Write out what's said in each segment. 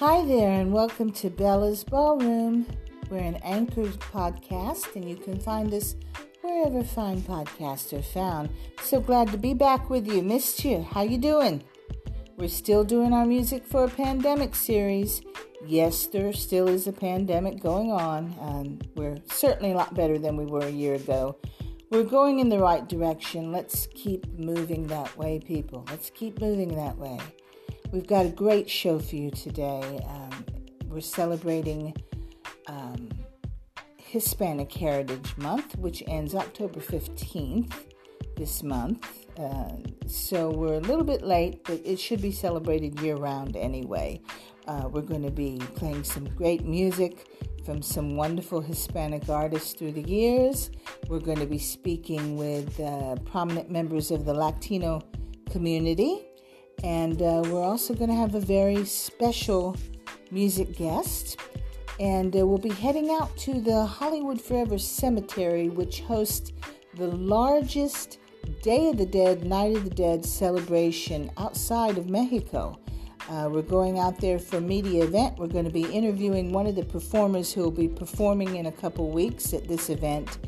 Hi there, and welcome to Bella's Ballroom. We're an Anchors podcast, and you can find us wherever fine podcasts are found. So glad to be back with you. Missed you. How you doing? We're still doing our music for a pandemic series. Yes, there still is a pandemic going on. and we're certainly a lot better than we were a year ago. We're going in the right direction. Let's keep moving that way, people. Let's keep moving that way. We've got a great show for you today. Um, we're celebrating um, Hispanic Heritage Month, which ends October 15th this month. Uh, so we're a little bit late, but it should be celebrated year round anyway. Uh, we're going to be playing some great music from some wonderful Hispanic artists through the years. We're going to be speaking with uh, prominent members of the Latino community. And uh, we're also going to have a very special music guest. And uh, we'll be heading out to the Hollywood Forever Cemetery, which hosts the largest Day of the Dead, Night of the Dead celebration outside of Mexico. Uh, we're going out there for a media event. We're going to be interviewing one of the performers who will be performing in a couple weeks at this event.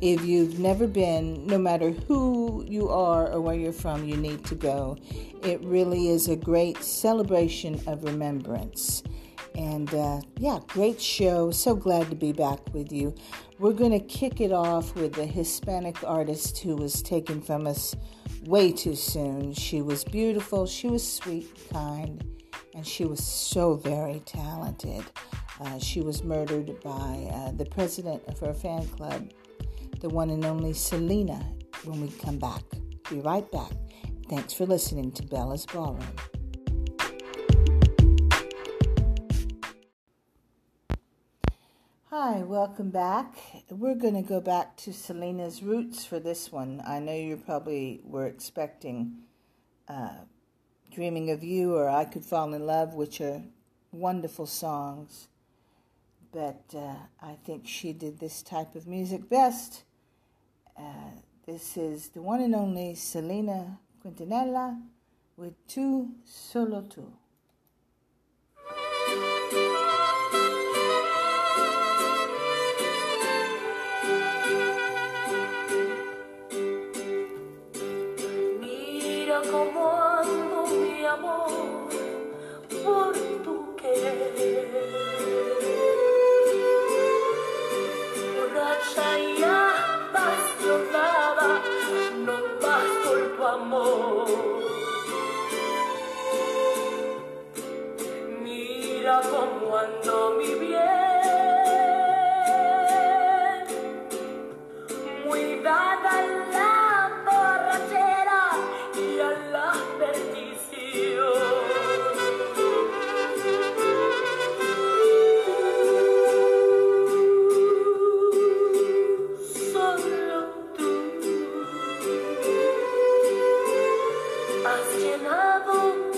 If you've never been, no matter who you are or where you're from, you need to go. It really is a great celebration of remembrance. And uh, yeah, great show. So glad to be back with you. We're going to kick it off with a Hispanic artist who was taken from us way too soon. She was beautiful, she was sweet, kind, and she was so very talented. Uh, she was murdered by uh, the president of her fan club, the one and only Selena, when we come back. Be right back. Thanks for listening to Bella's Ballroom. Hi, welcome back. We're going to go back to Selena's roots for this one. I know you probably were expecting uh, Dreaming of You or I Could Fall in Love, which are wonderful songs. But uh, I think she did this type of music best. Uh, this is the one and only Selena Quintanilla with Tu Solo Tu. Has llenado de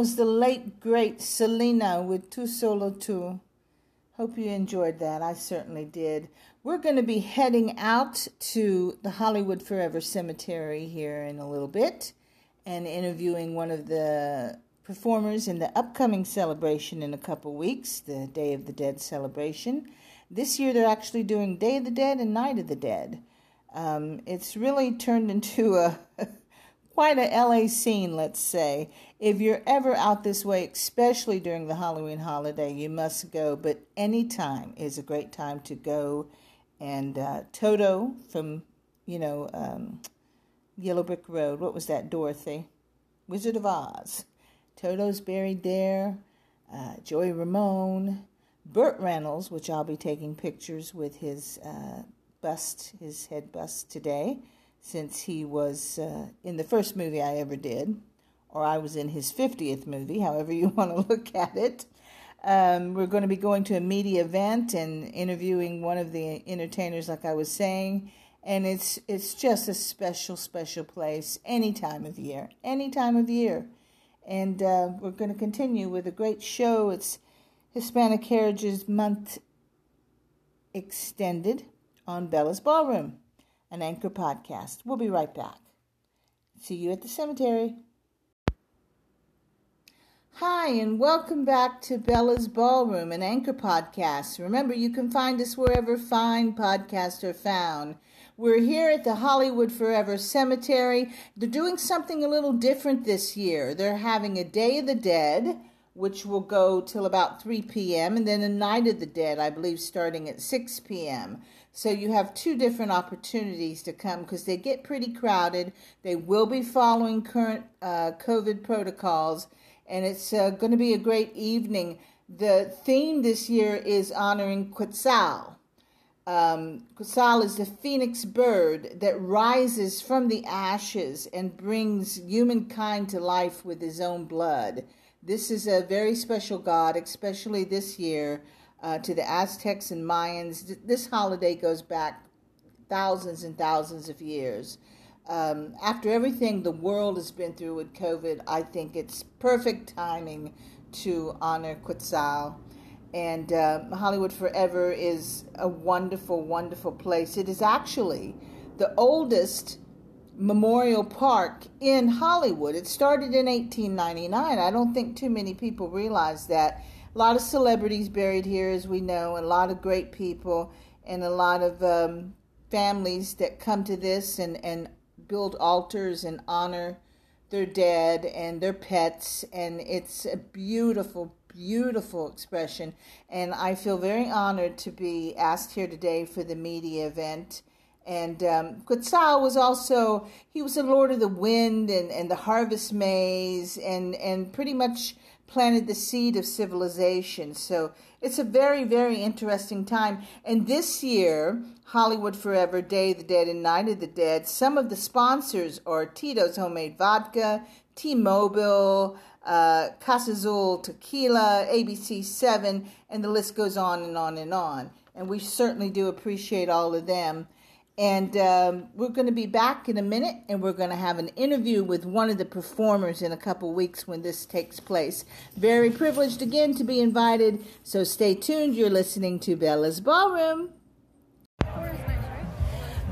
was the late, great Selena with Tu Solo Tu. Hope you enjoyed that. I certainly did. We're going to be heading out to the Hollywood Forever Cemetery here in a little bit and interviewing one of the performers in the upcoming celebration in a couple weeks, the Day of the Dead celebration. This year they're actually doing Day of the Dead and Night of the Dead. Um, it's really turned into a quite a LA scene, let's say. If you're ever out this way, especially during the Halloween holiday, you must go. But any time is a great time to go. And uh, Toto from, you know, um, Yellow Brick Road. What was that, Dorothy? Wizard of Oz. Toto's buried there. Uh, Joey Ramone. Burt Reynolds, which I'll be taking pictures with his uh, bust, his head bust today since he was uh, in the first movie I ever did, or I was in his 50th movie, however you want to look at it. Um, we're going to be going to a media event and interviewing one of the entertainers, like I was saying. And it's it's just a special, special place any time of year, any time of year. And uh, we're going to continue with a great show. It's Hispanic Heritage Month extended on Bella's Ballroom an Anchor podcast. We'll be right back. See you at the cemetery. Hi, and welcome back to Bella's Ballroom, an Anchor podcast. Remember, you can find us wherever fine podcasts are found. We're here at the Hollywood Forever Cemetery. They're doing something a little different this year. They're having a Day of the Dead, which will go till about 3 p.m., and then a Night of the Dead, I believe, starting at 6 p.m. So you have two different opportunities to come because they get pretty crowded. They will be following current uh, COVID protocols, and it's uh, going to be a great evening. The theme this year is honoring Quetzal. Um, Quetzal is the phoenix bird that rises from the ashes and brings humankind to life with his own blood. This is a very special God, especially this year uh, to the Aztecs and Mayans. This holiday goes back thousands and thousands of years. Um, after everything the world has been through with COVID, I think it's perfect timing to honor Quetzal. And uh, Hollywood Forever is a wonderful, wonderful place. It is actually the oldest memorial park in Hollywood. It started in 1899. I don't think too many people realize that a lot of celebrities buried here, as we know, and a lot of great people, and a lot of um, families that come to this and, and build altars and honor their dead and their pets. And it's a beautiful, beautiful expression. And I feel very honored to be asked here today for the media event. And um, Quetzal was also, he was the Lord of the Wind and, and the Harvest Maize and, and pretty much planted the seed of civilization. So it's a very, very interesting time. And this year, Hollywood Forever, Day of the Dead, and Night of the Dead, some of the sponsors are Tito's Homemade Vodka, T Mobile, uh, Tequila, ABC 7, and the list goes on and on and on. And we certainly do appreciate all of them. And um, we're going to be back in a minute and we're going to have an interview with one of the performers in a couple weeks when this takes place. Very privileged again to be invited, so stay tuned. You're listening to Bella's Ballroom.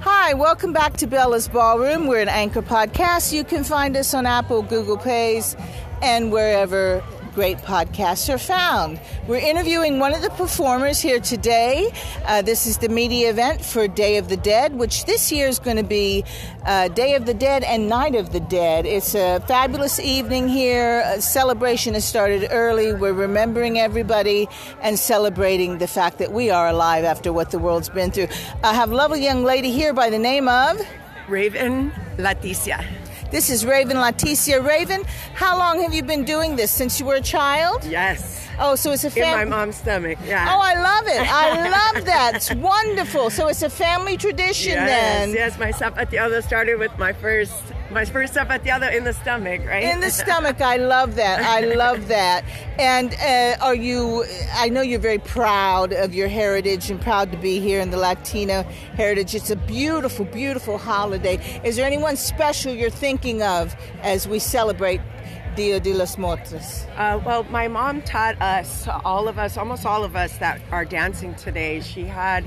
Hi, welcome back to Bella's Ballroom. We're an Anchor podcast. You can find us on Apple, Google Plays, and wherever great podcasts are found. We're interviewing one of the performers here today. Uh, this is the media event for Day of the Dead, which this year is going to be uh, Day of the Dead and Night of the Dead. It's a fabulous evening here. A celebration has started early. We're remembering everybody and celebrating the fact that we are alive after what the world's been through. I have a lovely young lady here by the name of Raven Leticia. This is Raven Leticia. Raven, how long have you been doing this? Since you were a child? Yes. Oh, so it's a family. In my mom's stomach, yeah. Oh, I love it. I love that. It's wonderful. So it's a family tradition yes, then. Yes, my zapateado started with my first my first zapateado in the stomach, right? In the stomach. I love that. I love that. And uh, are you, I know you're very proud of your heritage and proud to be here in the Latino heritage. It's a beautiful, beautiful holiday. Is there anyone special you're thinking of as we celebrate Dia de los Muertos? Uh, well, my mom taught us, all of us, almost all of us that are dancing today. She had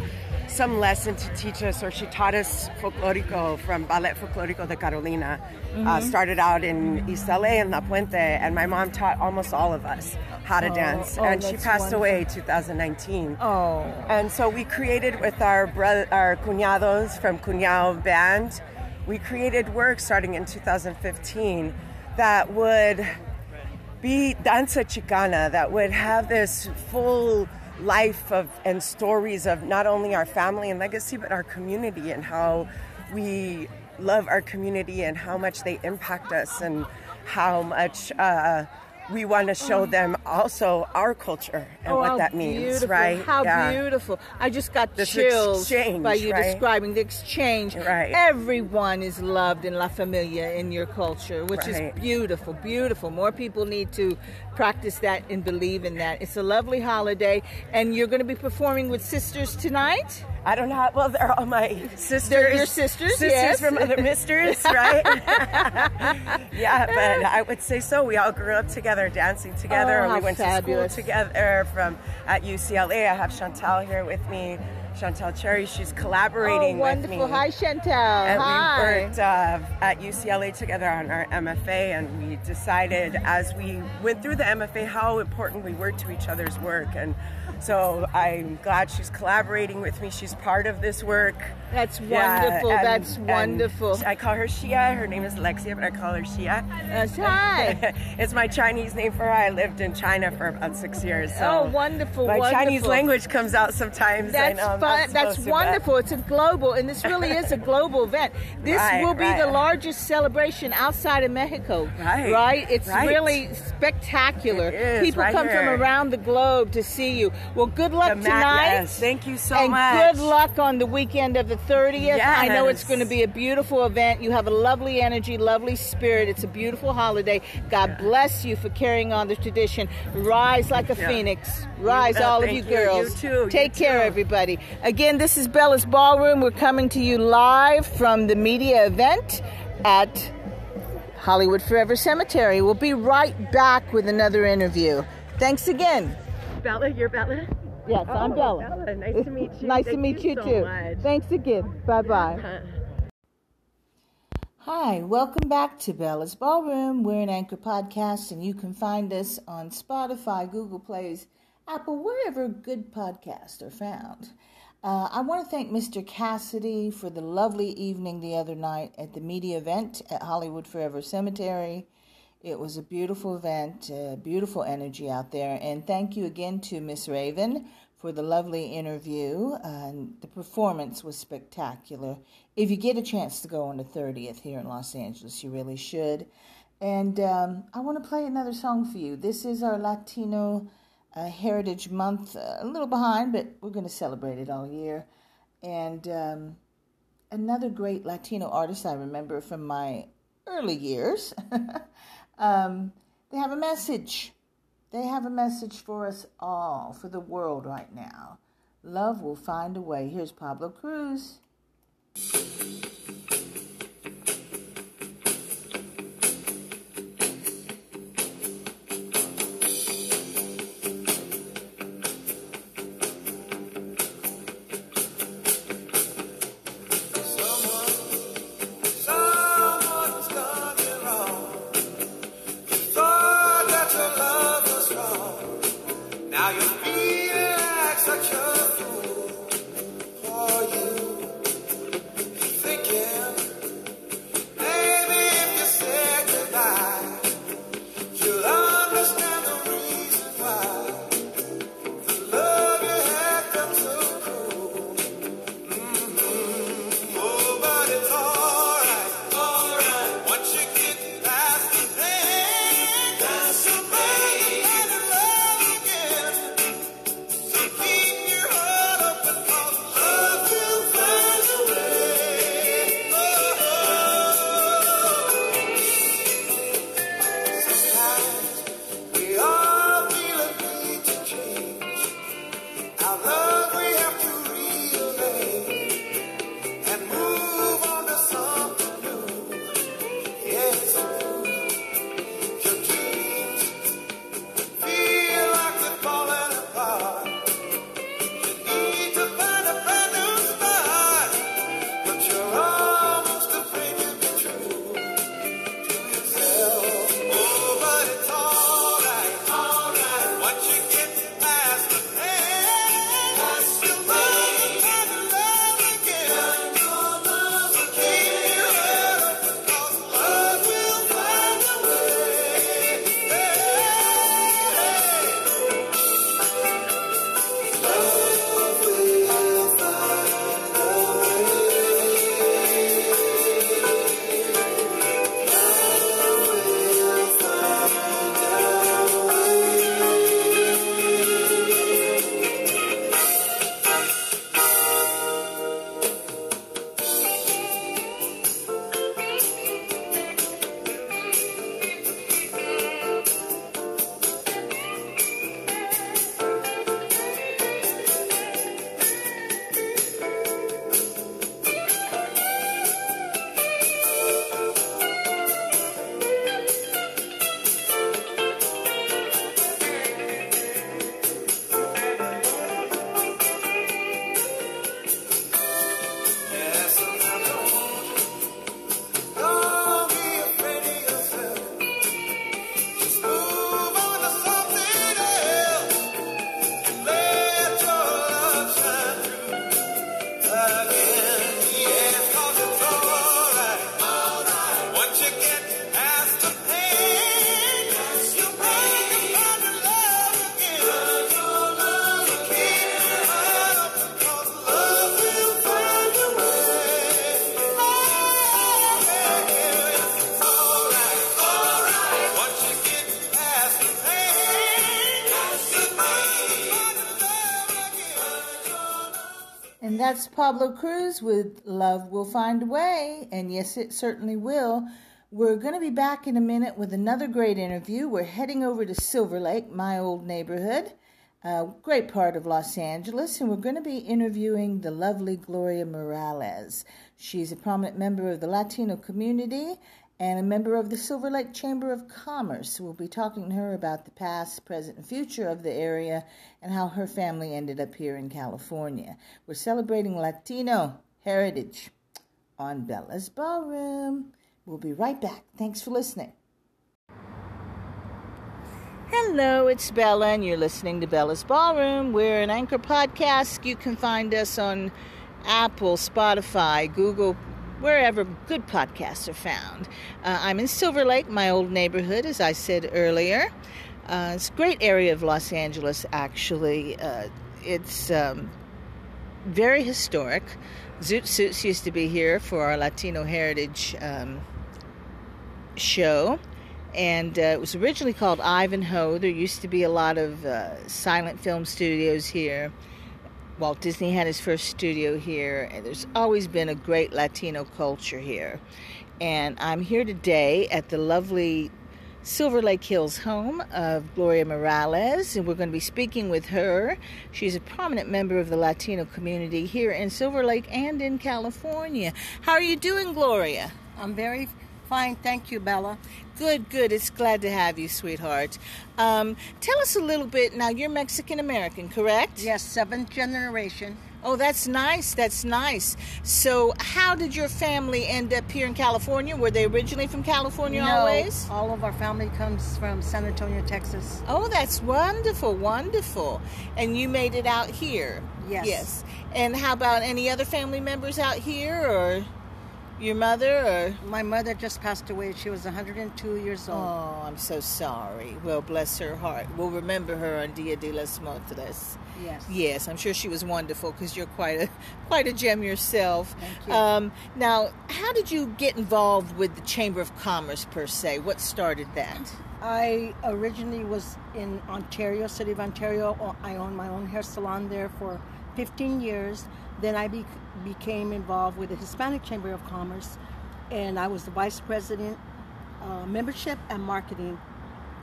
some lesson to teach us, or she taught us folklorico from Ballet Folklorico de Carolina. Uh, started out in LA and La Puente, and my mom taught almost all of us how to dance. oh, and she passed away 2019. Oh, And so we created with our brother, our cuñados from Cuñao Band, we created work starting in 2015 that would be danza chicana, that would have this full life of and stories of not only our family and legacy, but our community and how we love our community and how much they impact us and how much. Uh, we want to show them also our culture and Oh, what that means, beautiful. right? How Yeah. beautiful. I just got This chills exchange, by you right? describing the exchange. Right. Everyone is loved in La Familia in your culture, which Right. is beautiful, beautiful. More people need to practice that and believe in that. It's a lovely holiday, and you're going to be performing with sisters tonight? I don't know. Well, they're all my sisters. They're your sisters, Sisters yes. from other misters, right? yeah, but I would say so. We all grew up together, dancing together. Oh, we went fabulous. to school together from at UCLA. I have Chantal here with me. Chantal Cherry. She's collaborating oh, wonderful. with me. Wonderful. Hi, Chantal. And Hi. we worked uh, at UCLA together on our MFA, and we decided as we went through the MFA how important we were to each other's work. And so I'm glad she's collaborating with me. She's part of this work. That's Yeah, wonderful. and- That's wonderful. I call her Shia. Her name is Alexia, but I call her Shia. That's hi. it's my Chinese name for her. I lived in China for about six years. So Oh, wonderful, My Chinese language comes out sometimes. That's know I'm That's to, wonderful. It's a global, and this really is a global event. This Right, will be right. the largest celebration outside of Mexico. Right, Right. It's right. really spectacular. It is, People come from around the globe to see you. Well, good luck The tonight. yes, thank you so and much. good luck on the weekend of the 30th. I know it's going to be a beautiful event. You have a lovely energy, lovely spirit. It's a beautiful holiday. God bless you for carrying on the tradition. Rise like a Yeah. phoenix. Rise, bet. all of you you. girls. You too. You Take care, too. everybody. Again, this is Bella's Ballroom. We're coming to you live from the media event at Hollywood Forever Cemetery. We'll be right back with another interview. Thanks again. Bella, you're Bella? Yes, I'm Oh, Bella. Bella, nice to meet you. Nice to meet you, so too. much. Thanks again. Bye bye. Hi, welcome back to Bella's Ballroom. We're an Anchor podcast, and you can find us on Spotify, Google Plays, Apple, wherever good podcasts are found. Uh, I want to thank Mr. Cassidy for the lovely evening the other night at the media event at Hollywood Forever Cemetery. It was a beautiful event, uh, beautiful energy out there. And thank you again to Miss Raven for the lovely interview. And the performance was spectacular. If you get a chance to go on the 30th here in Los Angeles, you really should. And um, I want to play another song for you. This is our Latino uh, Heritage Month, uh, a little behind, but we're going to celebrate it all year. And um, another great Latino artist I remember from my early years. um, they have a message. They have a message for us all, for the world right now. Love will find a way. Here's Pablo Cruise. That's Pablo Cruise with Love Will Find a Way. And yes, it certainly will. We're going to be back in a minute with another great interview. We're heading over to Silver Lake, my old neighborhood, a great part of Los Angeles, and we're going to be interviewing the lovely Gloria Morales. She's a prominent member of the Latino community and a member of the Silver Lake Chamber of Commerce. We'll be talking to her about the past, present, and future of the area and how her family ended up here in California. We're celebrating Latino heritage on Bella's Ballroom. We'll be right back. Thanks for listening. Hello, it's Bella, and you're listening to Bella's Ballroom. We're an anchor podcast. You can find us on Apple, Spotify, Google wherever good podcasts are found. Uh, I'm in Silver Lake, my old neighborhood, as I said earlier. Uh, it's a great area of Los Angeles, actually. Uh, it's um, very historic. Zoot Suits used to be here for our Latino Heritage um, show. And uh, it was originally called Ivanhoe. There used to be a lot of uh, silent film studios here. Walt Disney had his first studio here, and there's always been a great Latino culture here. And I'm here today at the lovely Silver Lake Hills home of Gloria Morales, and we're going to be speaking with her. She's a prominent member of the Latino community here in Silver Lake and in California. How are you doing, Gloria? I'm very fine, thank you, Bella. Good, good. It's glad to have you, sweetheart. Um, tell us a little bit now. You're Mexican American, correct? Yes, seventh generation. Oh, that's nice. That's nice. So, how did your family end up here in California? Were they originally from California no, always? all of our family comes from San Antonio, Texas. Oh, that's wonderful, wonderful. And you made it out here? Yes. Yes. And how about any other family members out here or your mother or My mother just passed away. She was 102 years old. Oh, I'm so sorry. Well, bless her heart. We'll remember her on Dia de los Muertos. Yes. Yes, I'm sure she was wonderful because you're quite a quite a gem yourself. Thank you. Um, now, how did you get involved with the Chamber of Commerce per se? What started that? I originally was in Ontario, City of Ontario. I owned my own hair salon there for 15 years. Then I be- became involved with the Hispanic Chamber of Commerce, and I was the vice president, uh, membership and marketing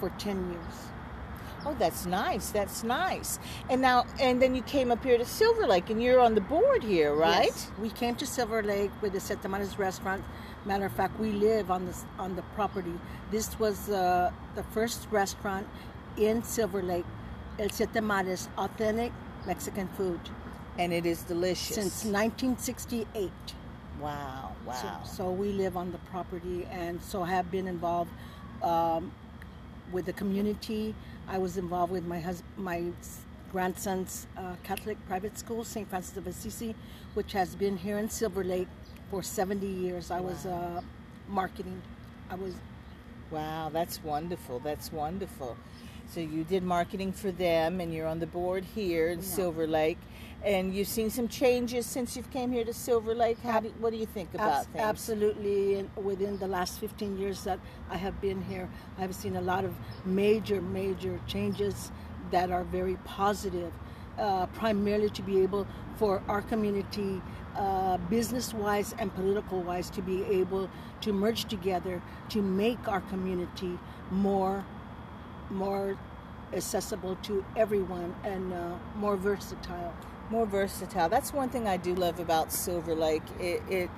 for 10 years. Oh, that's nice. That's nice. And now, and then you came up here to Silver Lake, and you're on the board here, right? Yes. We came to Silver Lake with the Siete Mares restaurant. Matter of fact, we live on this on the property. This was uh, the first restaurant in Silver Lake, El Siete Mares, authentic Mexican food And it is delicious. since 1968. wow, wow. So, so we live on the property, and so have been involved um, with the community. I was involved with my hus- my grandson's uh, Catholic private school, St. Francis of Assisi, which has been here in Silver Lake for 70 years. I was uh, marketing. I was Wow, that's wonderful. That's wonderful. So you did marketing for them, and you're on the board here in Silver Lake, and you've seen some changes since you've came here to Silver Lake. How do, what do you think about Abs- things? Absolutely. Within the last 15 years that I have been here, I've seen a lot of major, major changes that are very positive, uh, primarily to be able for our community, uh, business wise and political wise, to be able to merge together to make our community more more accessible to everyone and uh, more versatile. More versatile. That's one thing I do love about Silver Lake. It it,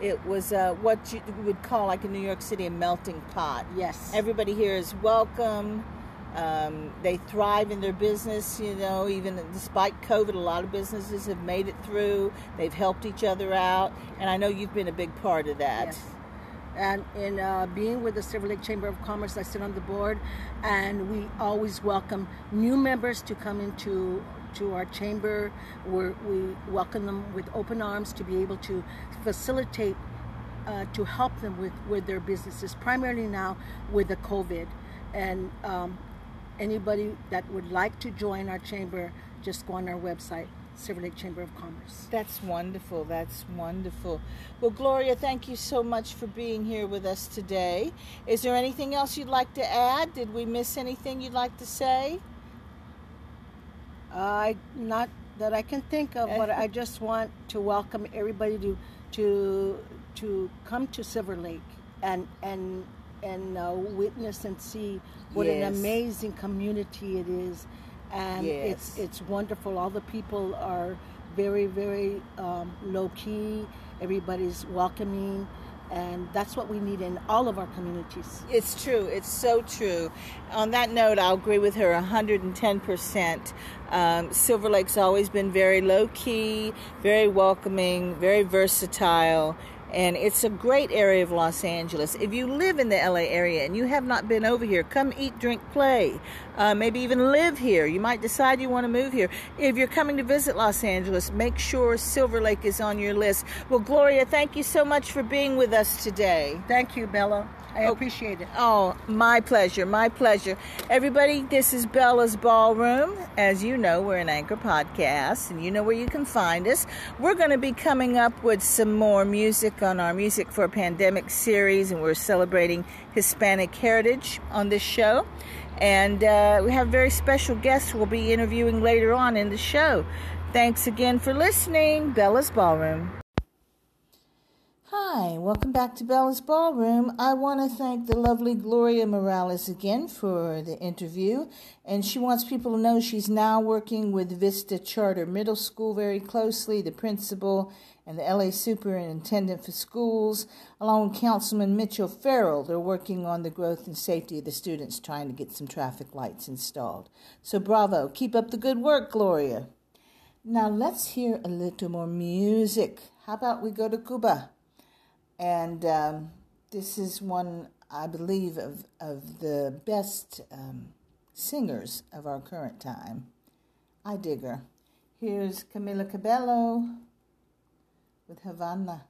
it was uh, what you would call like in New York City a melting pot. Yes. Everybody here is welcome. Um, they thrive in their business, you know, even despite COVID, a lot of businesses have made it through. They've helped each other out, and I know you've been a big part of that. Yes. And in uh, being with the Silver Lake Chamber of Commerce, I sit on the board, and we always welcome new members to come into to our chamber. We're, we welcome them with open arms to be able to facilitate, uh, to help them with, with their businesses, primarily now with the COVID. And um, anybody that would like to join our chamber, just go on our website, Silver Lake Chamber of Commerce. That's wonderful. That's wonderful. Well, Gloria, thank you so much for being here with us today. Is there anything else you'd like to add? Did we miss anything you'd like to say? I not that I can think of, but I just want to welcome everybody to to to come to Silver Lake and and and uh, witness and see what Yes. an amazing community it is, and it's it's wonderful. All the people are very very um, low key. Everybody's welcoming, and that's what we need in all of our communities. It's true. It's so true. On that note, I'll agree with her 110%. Um, Silver Lake's always been very low key, very welcoming, very versatile, and it's a great area of Los Angeles. If you live in the LA area and you have not been over here, come eat, drink, play. Uh, maybe even live here. You might decide you want to move here. If you're coming to visit Los Angeles, make sure Silver Lake is on your list. Well, Gloria, thank you so much for being with us today. Thank you, Bella. I appreciate it. Oh, my pleasure, my pleasure. Everybody, this is Bella's Ballroom. As you know, we're an Anchor podcast, and you know where you can find us. We're going to be coming up with some more music on our Music for a Pandemic series, and we're celebrating Hispanic heritage on this show. And uh, we have very special guests we'll be interviewing later on in the show. Thanks again for listening. Bella's Ballroom. Hi, welcome back to Bella's Ballroom. I want to thank the lovely Gloria Morales again for the interview. And she wants people to know she's now working with Vista Charter Middle School very closely, the principal and the LA Superintendent for Schools, along with Councilman Mitch O'Farrell. They're working on the growth and safety of the students, trying to get some traffic lights installed. So bravo. Keep up the good work, Gloria. Now let's hear a little more music. How about we go to Cuba? And um, this is one, I believe, of, of the best um, singers of our current time. I dig her. Here's Camila Cabello with Havana.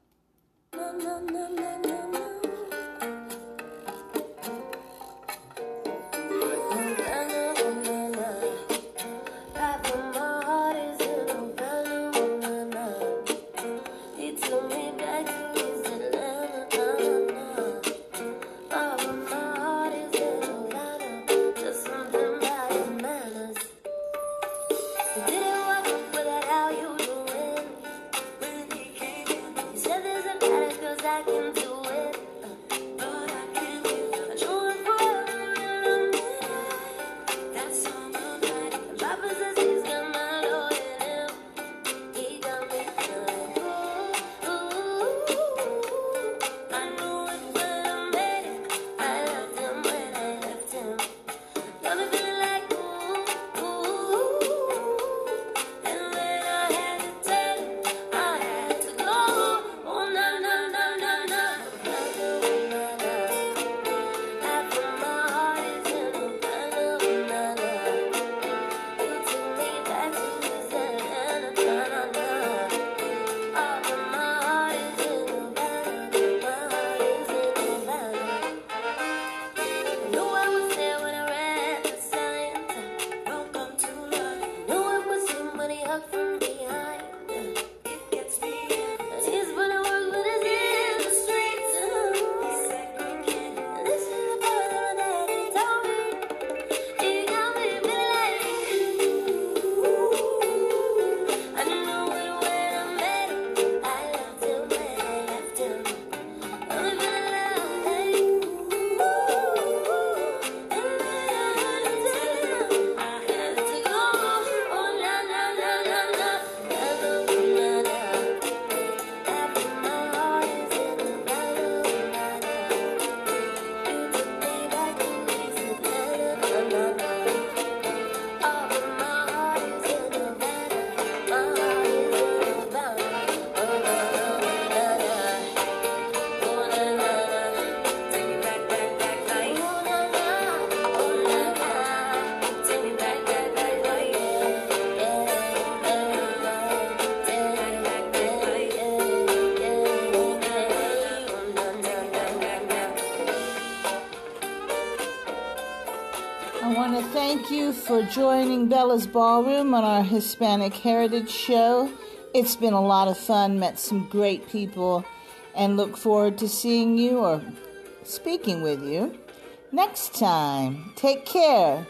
To thank you for joining Bella's Ballroom on our Hispanic Heritage Show. It's been a lot of fun, met some great people, and look forward to seeing you or speaking with you next time. Take care.